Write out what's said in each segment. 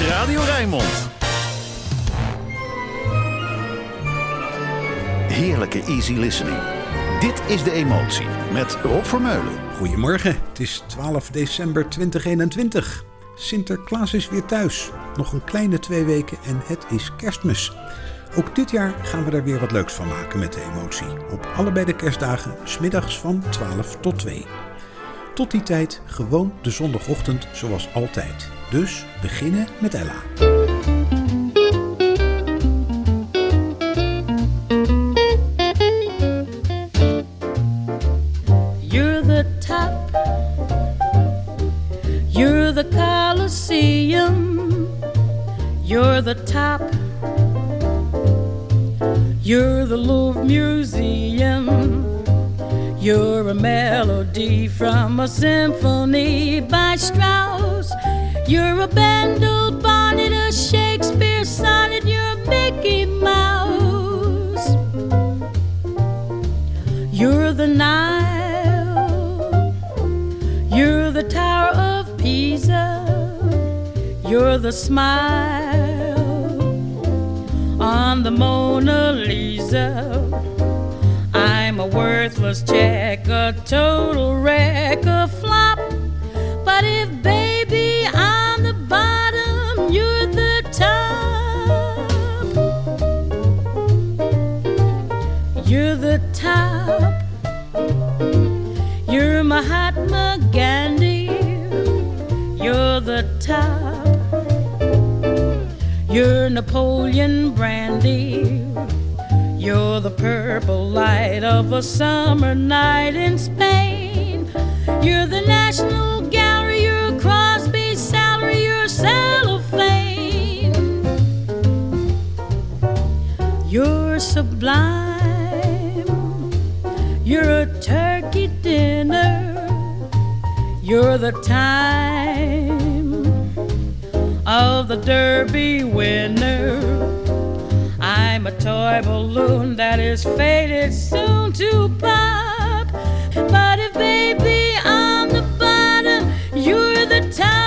is Radio Rijnmond. Heerlijke easy listening. Dit is De Emotie met Rob Vermeulen. Goedemorgen, het is 12 december 2021. Sinterklaas is weer thuis. Nog een kleine twee weken en het is kerstmis. Ook dit jaar gaan we daar weer wat leuks van maken met de emotie. Op allebei de kerstdagen, smiddags van 12 tot 2. Tot die tijd gewoon de zondagochtend zoals altijd. Dus beginnen met Ella. You're the top. You're the Colosseum. You're the top. You're the Louvre Museum. You're a melody from a symphony by Strauss. You're a Bendel bonnet, a Shakespeare sonnet. You're a Mickey Mouse. You're the Nile. You're the Tower of Pisa. You're the smile on the Mona Lisa. I'm a worthless check, a total wreck, You're Mahatma Gandhi. You're the top. You're Napoleon Brandy. You're the purple light of a summer night in Spain. You're the National Gallery. You're Crosby salary. You're cellophane. You're sublime. You're a turkey dinner. You're the time of the Derby winner. I'm a toy balloon that is faded soon to pop. But if baby I'm the bottom, you're the top.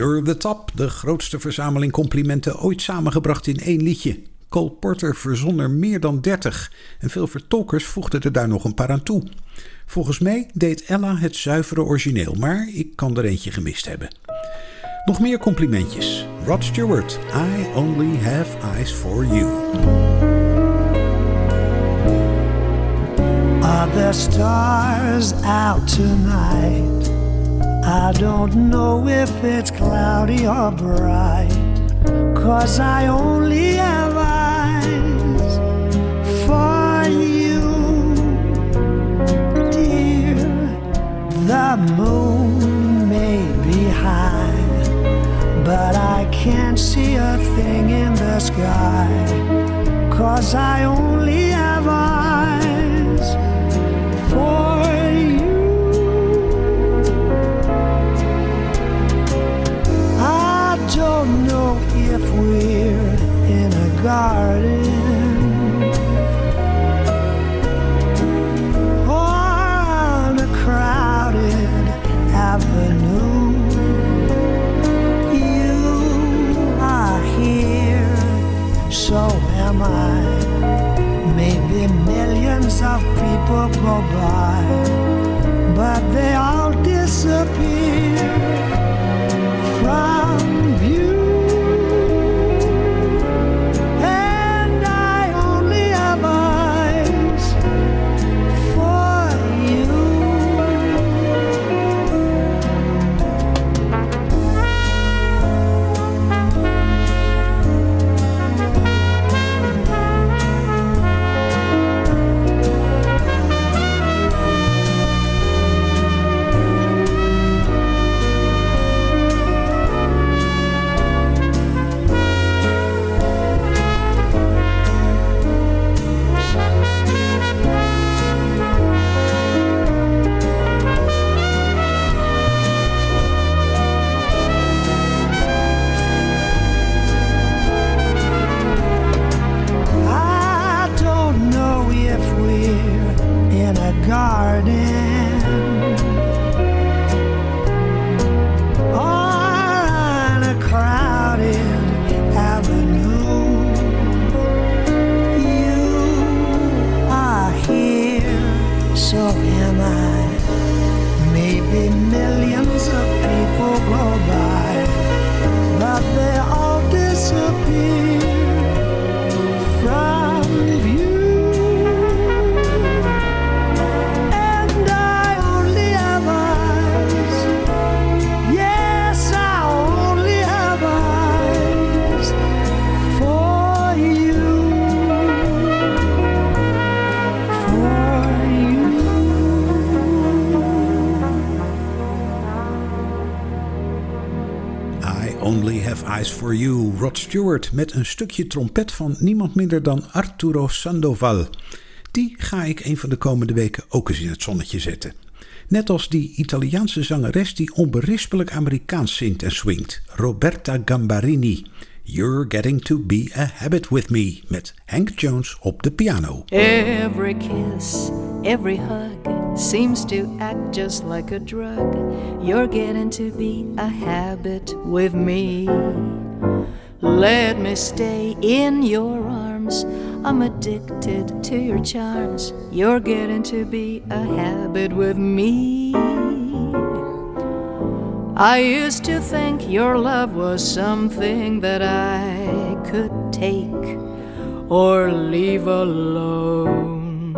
You're the Top, de grootste verzameling complimenten ooit samengebracht in één liedje. Cole Porter verzon er meer dan 30 en veel vertolkers voegden er daar nog een paar aan toe. Volgens mij deed Ella het zuivere origineel, maar ik kan er eentje gemist hebben. Nog meer complimentjes. Rod Stewart, I only have eyes for you. Are there stars out tonight? I don't know if it's cloudy or bright. Cause I only have eyes for you, dear. The moon may be high, but I can't see a thing in the sky. Cause I only have eyes if we're in a garden or on a crowded avenue. You are here, so am I. Maybe millions of people go by, but they all disappear Met een stukje trompet van niemand minder dan Arturo Sandoval. Die ga ik een van de komende weken ook eens in het zonnetje zetten. Net als die Italiaanse zangeres die onberispelijk Amerikaans zingt en swingt, Roberta Gambarini. You're Getting to Be a Habit with Me met Hank Jones op de piano. Every kiss, every hug seems to act just like a drug. You're getting to be a habit with me. Let me stay in your arms. I'm addicted to your charms. You're getting to be a habit with me. I used to think your love was something that I could take or leave alone.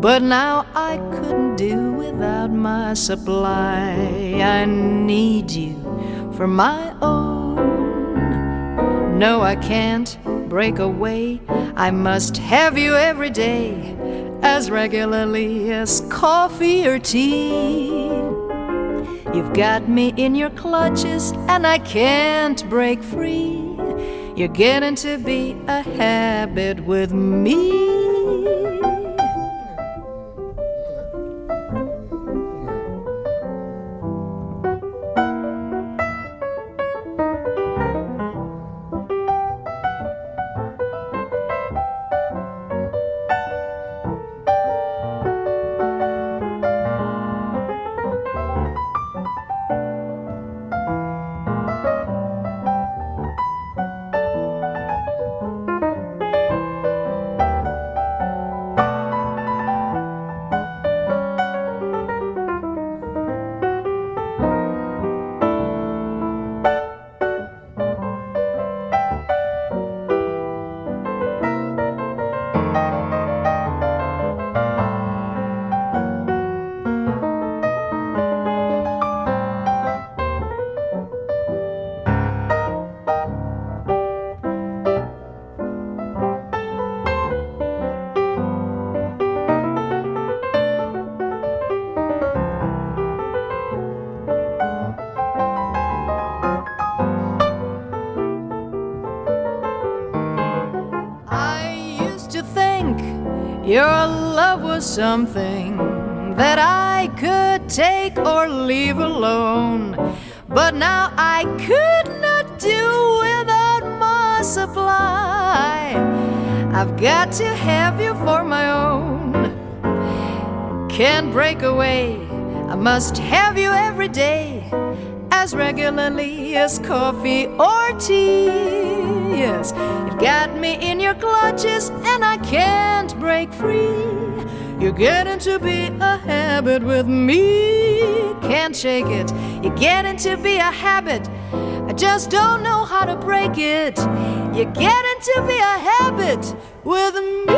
But now I couldn't do without my supply. I need you for my own. No, I can't break away. I must have you every day, as regularly as coffee or tea. You've got me in your clutches, and I can't break free. You're getting to be a habit with me. Something that I could take or leave alone. But now I could not do without my supply. I've got to have you for my own. Can't break away, I must have you every day, as regularly as coffee or tea. Yes, you've got me in your clutches and I can't break free. You're getting to be a habit with me. Can't shake it. You're getting to be a habit. I just don't know how to break it. You're getting to be a habit with me.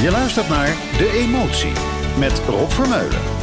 Je luistert naar De Emotie met Rob Vermeulen.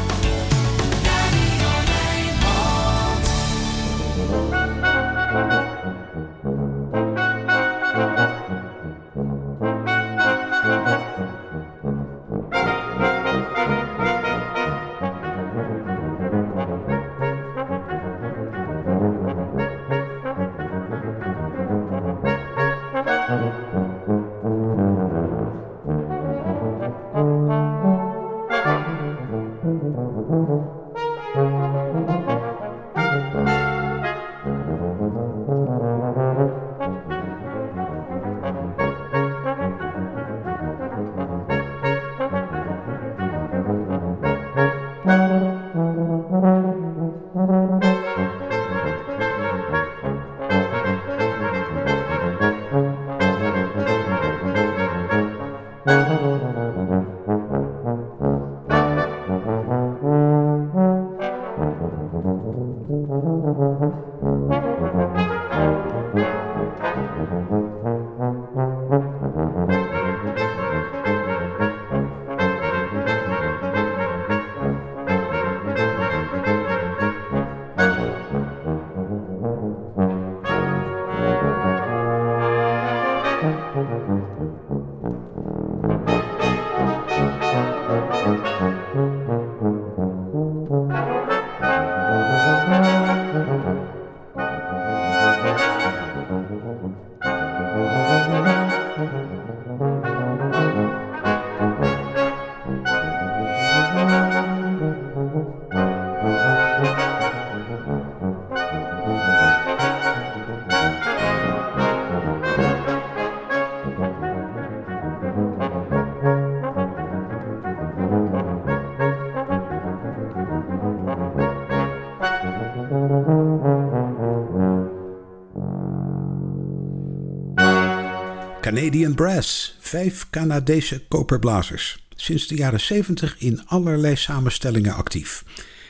Canadian Brass, vijf Canadese koperblazers. Sinds de jaren 70 in allerlei samenstellingen actief.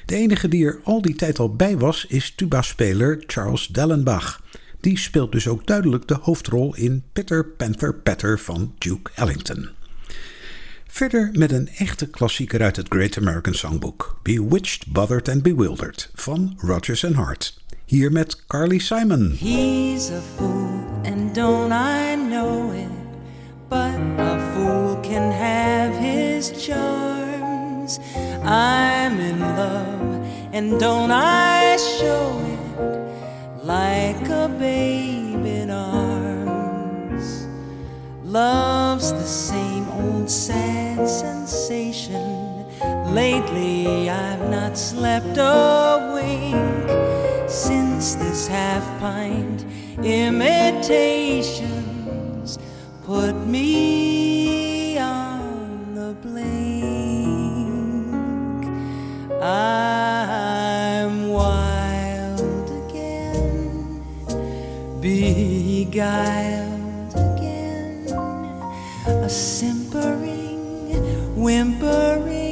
De enige die er al die tijd al bij was, is tuba-speler Charles Dellenbach. Die speelt dus ook duidelijk de hoofdrol in Peter Panther Patter van Duke Ellington. Verder met een echte klassieker uit het Great American Songbook: Bewitched, Bothered and Bewildered van Rodgers and Hart. Hier met Carly Simon. He's a fool, and don't I know it? But a fool can have his charms. I'm in love, and don't I show it like a babe in arms? Love's the same old sad sensation. Lately, I've not slept a wink this half pint imitations. Put me on the blink. I'm wild again, beguiled again, a simpering, whimpering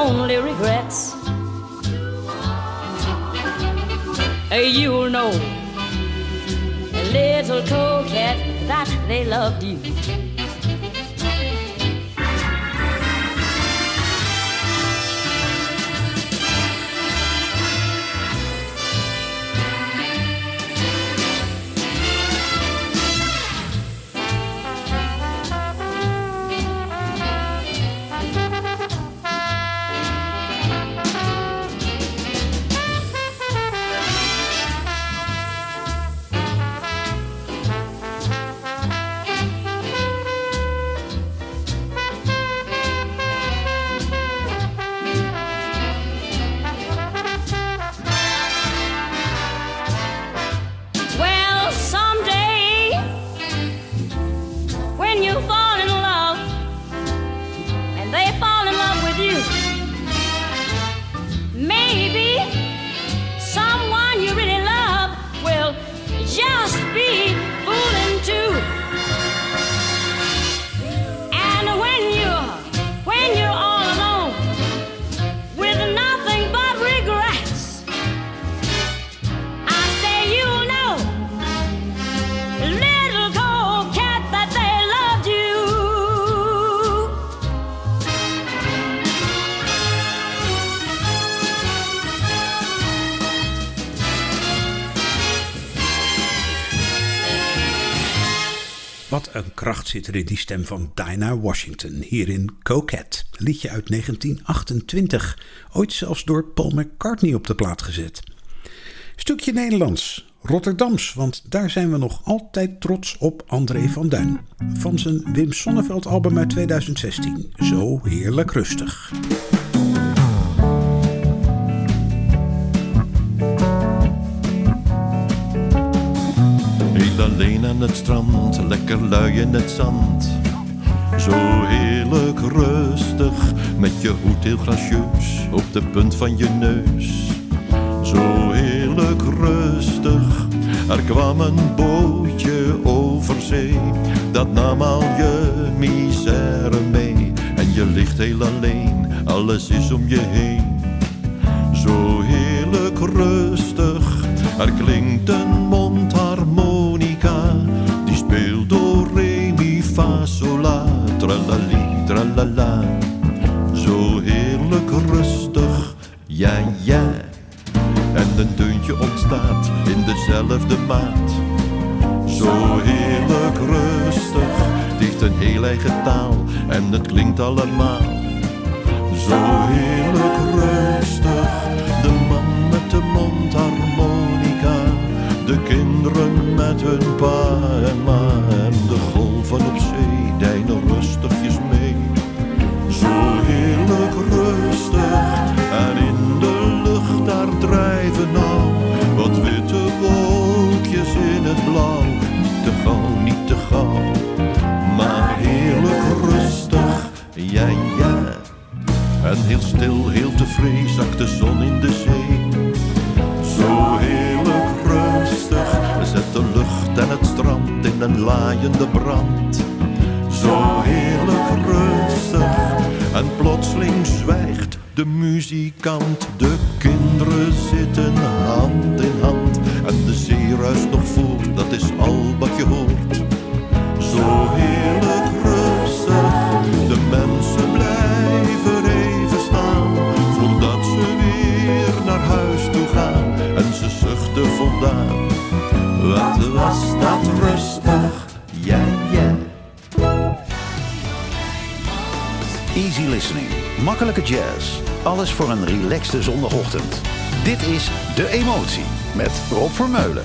only regrets, you'll know, a little coquette, that they loved you. Zit er in die stem van Dinah Washington, hier in Coquette. Liedje uit 1928, ooit zelfs door Paul McCartney op de plaat gezet. Stukje Nederlands, Rotterdams, want daar zijn we nog altijd trots op André van Duin. Van zijn Wim Sonneveld album uit 2016, Zo Heerlijk Rustig. Alleen aan het strand, lekker lui in het zand. Zo heerlijk rustig, met je hoed heel gracieus op de punt van je neus. Zo heerlijk rustig, er kwam een bootje over zee. Dat nam al je misère mee. En je ligt heel alleen, alles is om je heen. Zo heerlijk rustig, er klinkt een mondharmonica. En het klinkt allemaal. Easy listening, makkelijke jazz. Alles voor een relaxte zondagochtend. Dit is De Emotie met Rob Vermeulen.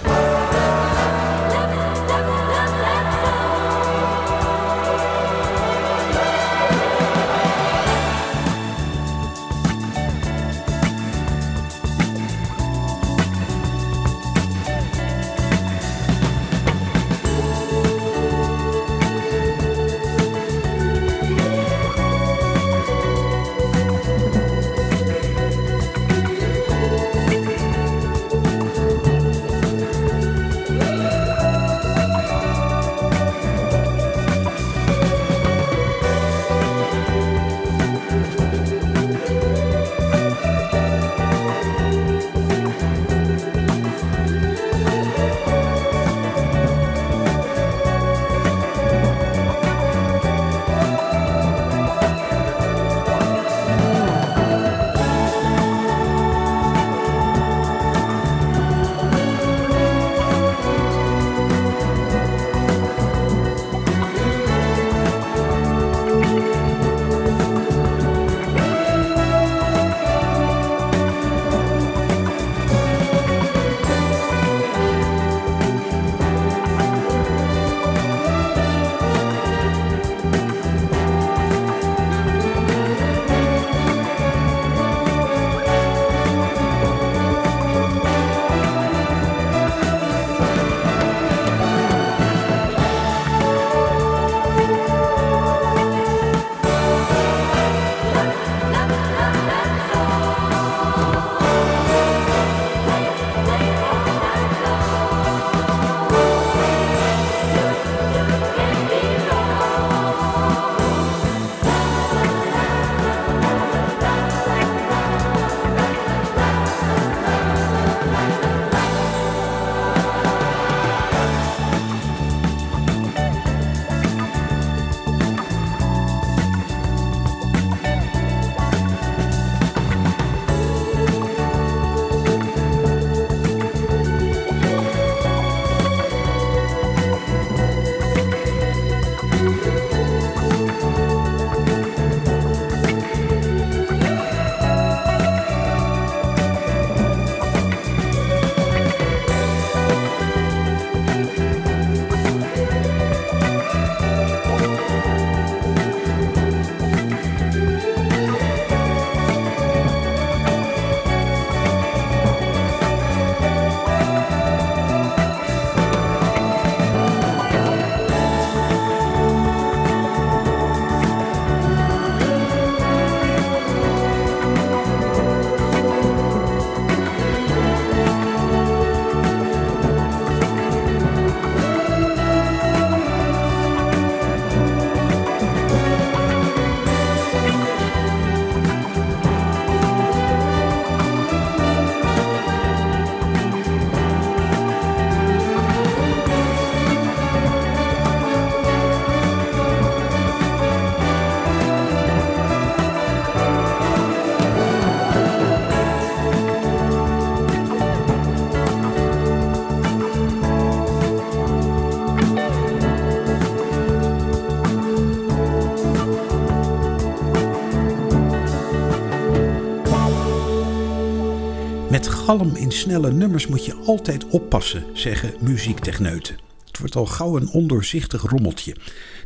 Galm in snelle nummers moet je altijd oppassen, zeggen muziektechneuten. Het wordt al gauw een ondoorzichtig rommeltje.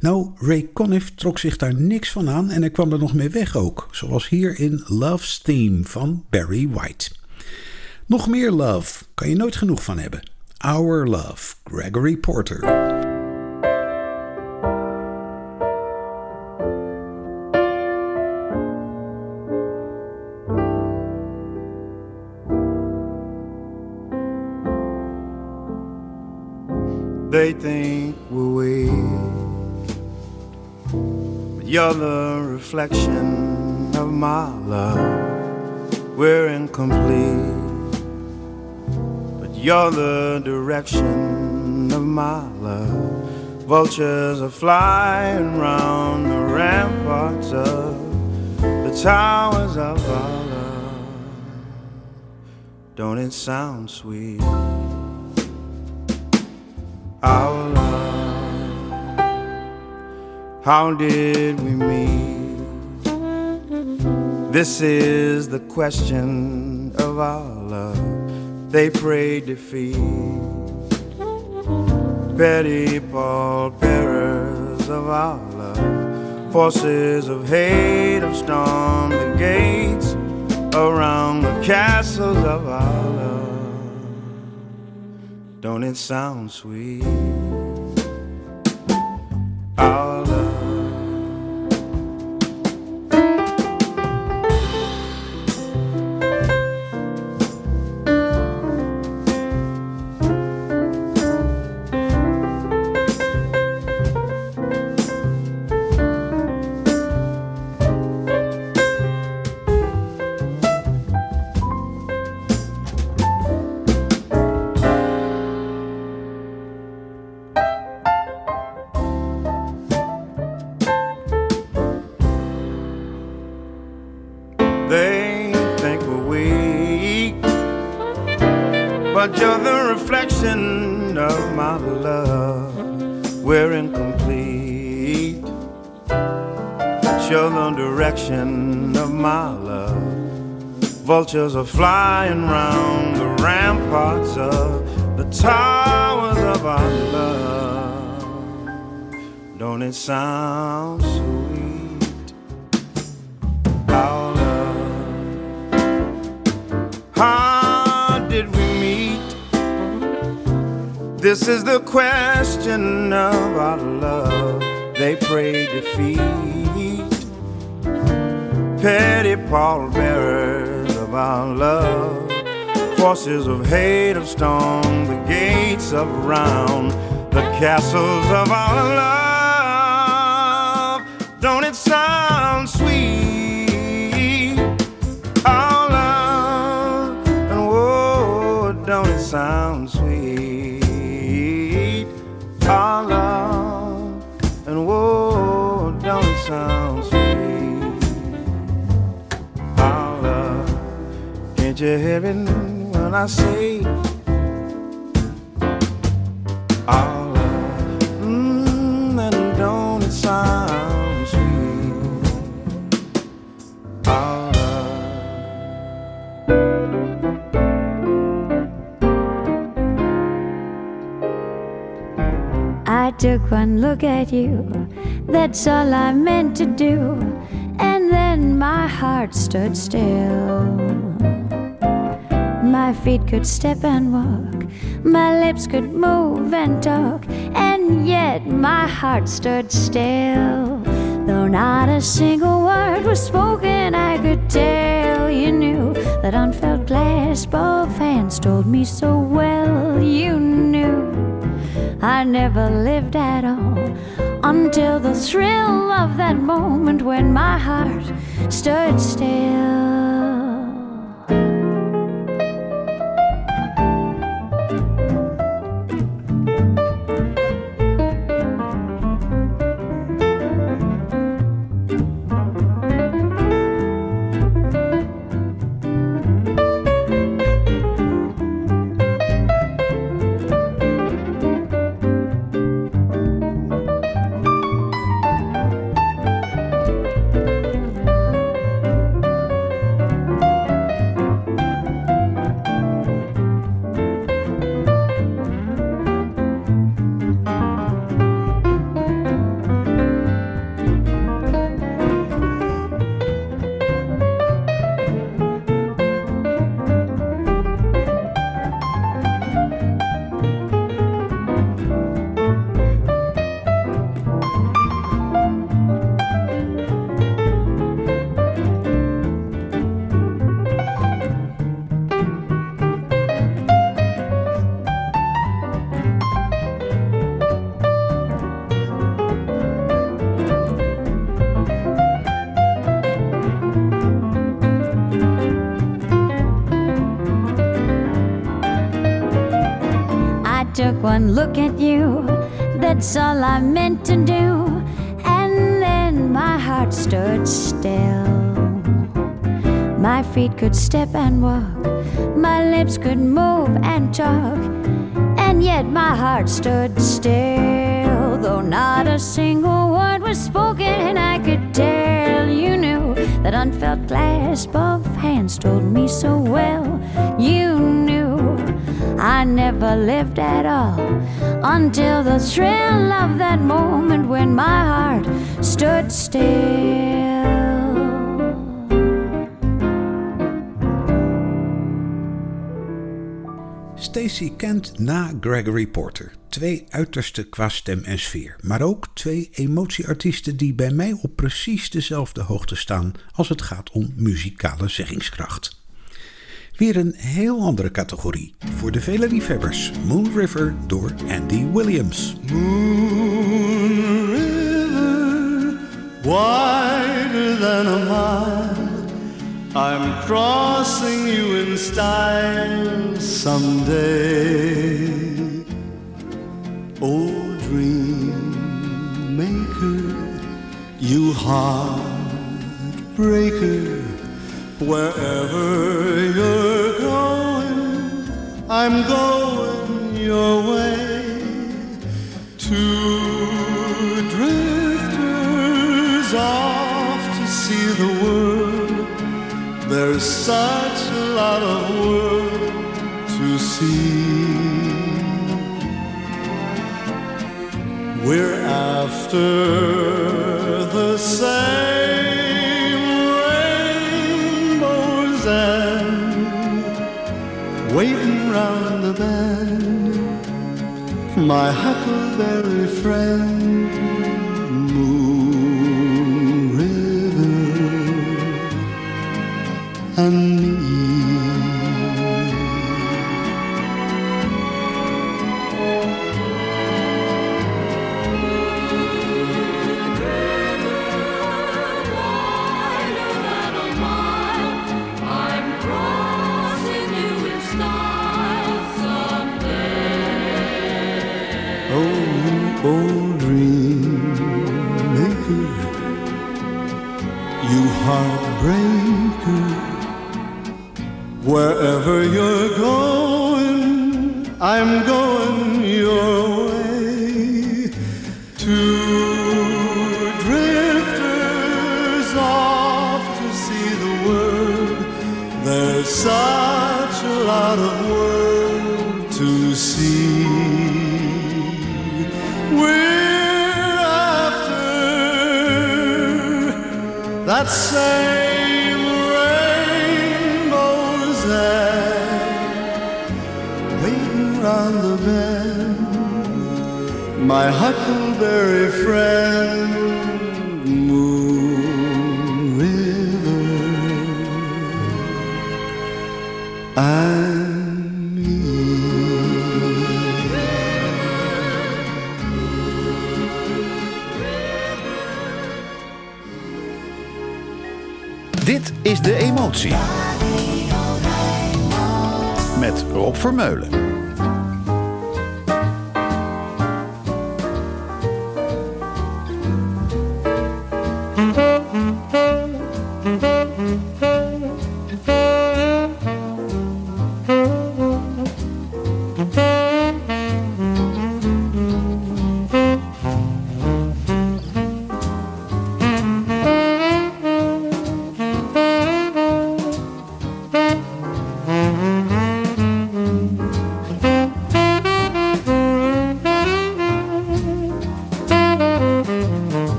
Nou, Ray Conniff trok zich daar niks van aan en hij kwam er nog mee weg ook. Zoals hier in Love's Theme van Barry White. Nog meer love, kan je nooit genoeg van hebben. Our Love, Gregory Porter. They think we're weak, but you're the reflection of my love. We're incomplete, but you're the direction of my love. Vultures are flying round the ramparts of the towers of our love. Don't it sound sweet? How did we meet? This is the question of our love. They pray defeat. Petty pallbearers of our love. Forces of hate have stormed the gates around the castles of our love. Don't it sound sweet? The reflection of my love. We're incomplete, you're the direction of my love. Vultures are flying round the ramparts of the towers of our love. Don't it sound sweet? Our love. How This is the question of our love. They pray defeat. Petty pallbearers of our love. Forces of hate have stormed the gates of round the castles of our love. Don't it sound you hear when I say? Our love, mm, and don't it sound sweet? Our love. I took one look at you, that's all I meant to do. And then my heart stood still. My feet could step and walk, my lips could move and talk, and yet my heart stood still. Though not a single word was spoken, I could tell you knew that unfelt glass both hands told me so well. You knew I never lived at all until the thrill of that moment when my heart stood still. I meant to do. And then my heart stood still. My feet could step and walk, my lips could move and talk, and yet my heart stood still. Though not a single word was spoken, and I could tell you knew that unfelt clasp of hands told me so well. You I never lived at all until the thrill of that moment when my heart stood still. Stacey Kent na Gregory Porter. Twee uiterste qua stem en sfeer. Maar ook twee emotieartiesten die bij mij op precies dezelfde hoogte staan als het gaat om muzikale zeggingskracht. Weer een heel andere categorie voor de vele liefhebbers. Moon River door Andy Williams. Moon River, wider than a mile. I'm crossing you in style someday. Oh, dream maker, you heartbreaker, wherever you're I'm going your way. Two drifters off to see the world. There's such a lot of world to see. We're after the same the bend. My huckleberry friend, Moon River and you heartbreaker. Wherever you're going, I'm going your way. That same rainbow's end, waiting round the bend. My huckleberry friend, Emotie. Met Rob Vermeulen.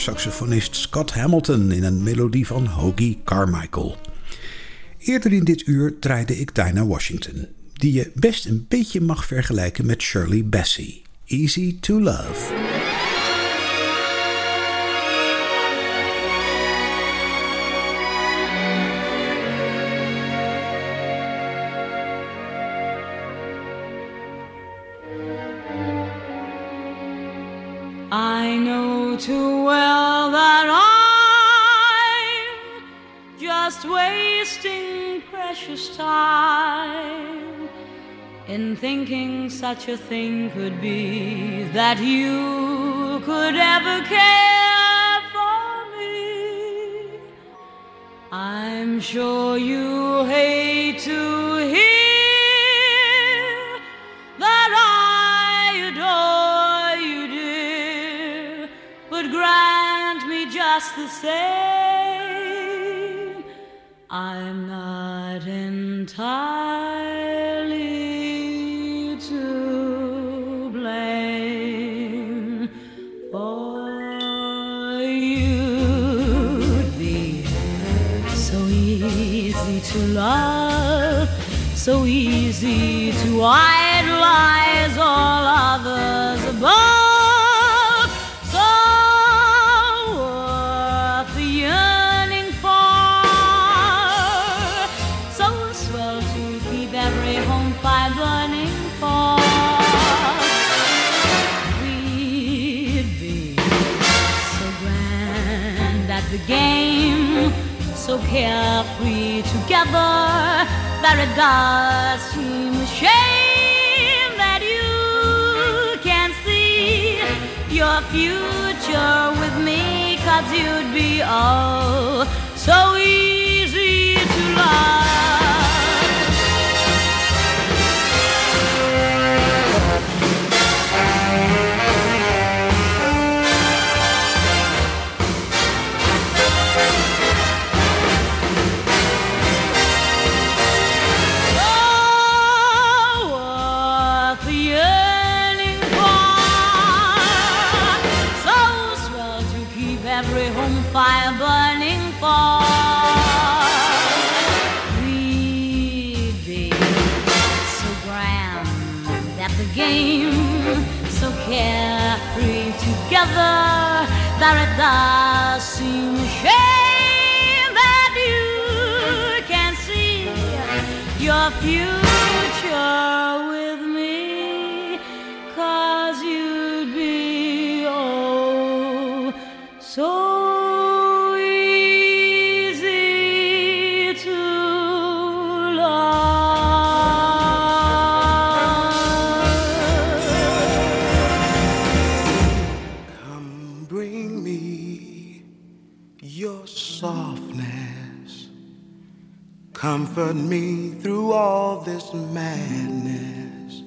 Tide, tenorsaxofonist Scott Hamilton in een melodie van Hoagie Carmichael. Eerder in dit uur draaide ik Dinah Washington, die je best een beetje mag vergelijken met Shirley Bassey. Easy to Love. I know too well wasting precious time in thinking such a thing could be that you could ever care for me. I'm sure you hate to hear that I adore you, dear, but grant me just the same. I'm not in entirely carefree together that it does seem a shame that you can't see your future with me, cause you'd be oh so easy to love. Comfort me through all this madness.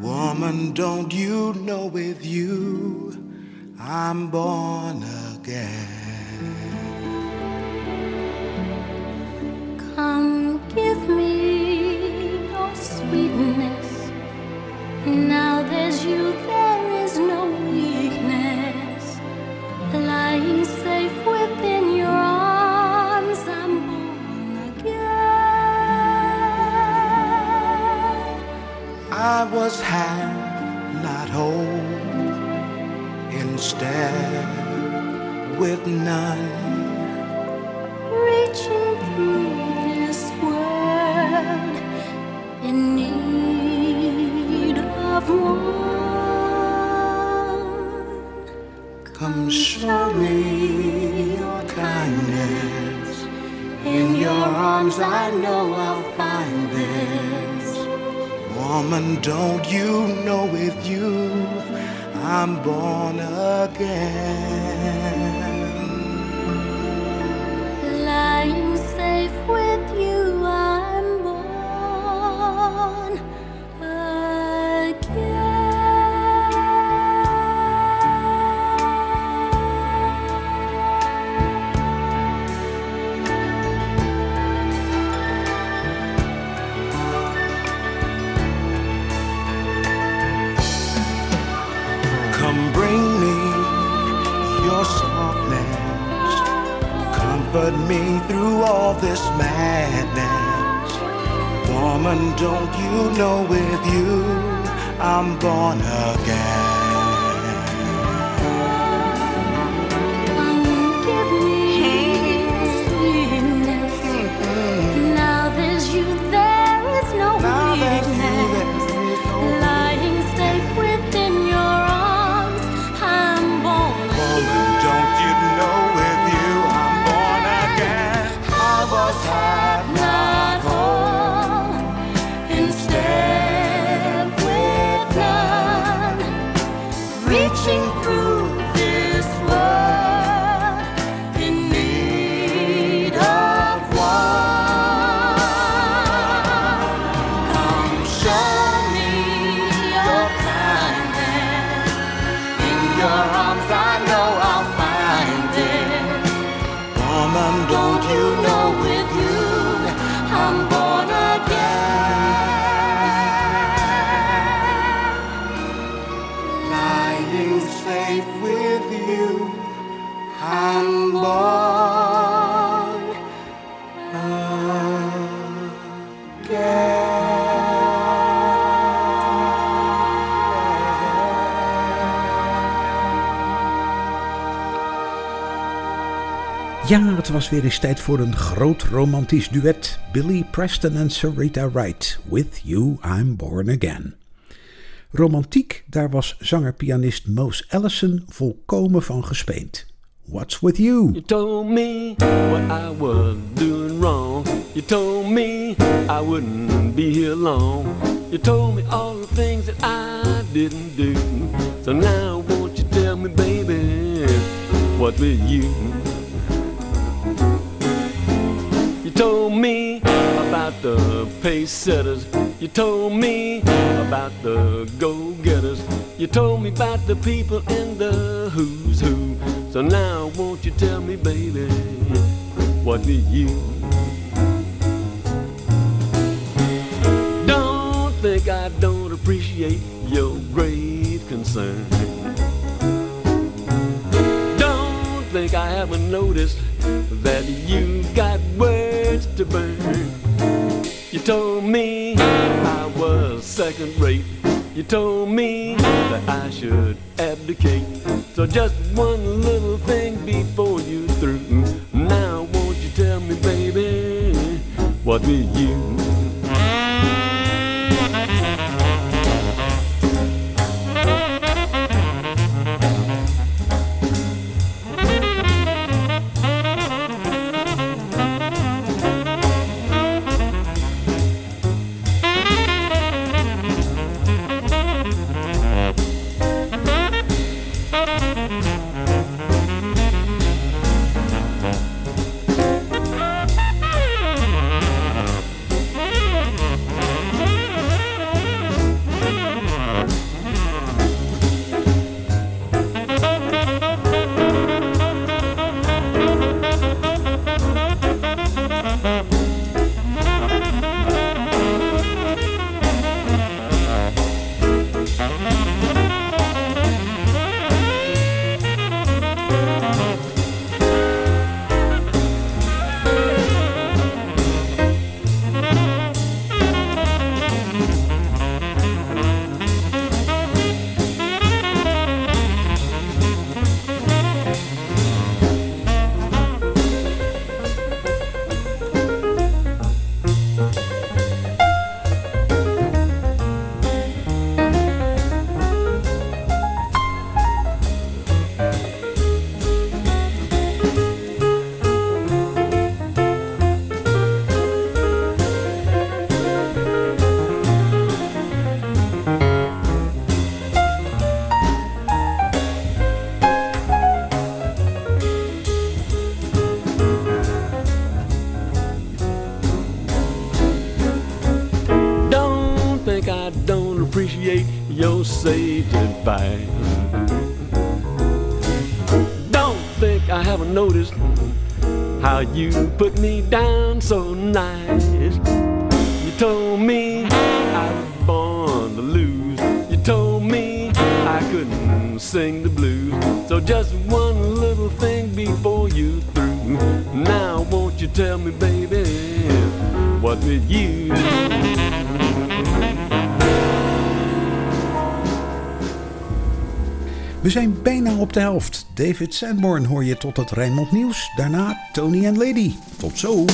Woman, don't you know with you I'm born again? Come give me your sweetness. Now there's you, I was half, not whole, instead with none. Reaching through this world in need of one. Come show me your kindness. In your arms, I know I'll find this. Woman, don't you know with you I'm born again? Lying safe with you, put me through all this madness. Woman, don't you know with you I'm born again? Ja, het was weer eens tijd voor een groot romantisch duet. Billy Preston en Sarita Wright. With You I'm Born Again. Romantiek, daar was zanger-pianist Mose Allison volkomen van gespeend. What's with you? You told me what I was doing wrong. You told me I wouldn't be here long. You told me all the things that I didn't do. So now won't you tell me, baby, what's with you? Told me about the pace setters. You told me about the go getters. You told me about the people in the who's who. So now won't you tell me, baby, what with you? Don't think I don't appreciate your great concern. Don't think I haven't noticed that you got words to burn. You told me I was second rate. You told me that I should abdicate. So just one little thing before you through. Now won't you tell me, baby, what will you? Your sage advice. Don't think I haven't noticed how you put me down so nice. You told me I was born to lose. You told me I couldn't sing the blues. So just one little thing before you through. Now won't you tell me, baby, what will you We zijn bijna op de helft. David Sanborn hoor je tot het Rijnmond Nieuws. Daarna Tony en Lady. Tot zo.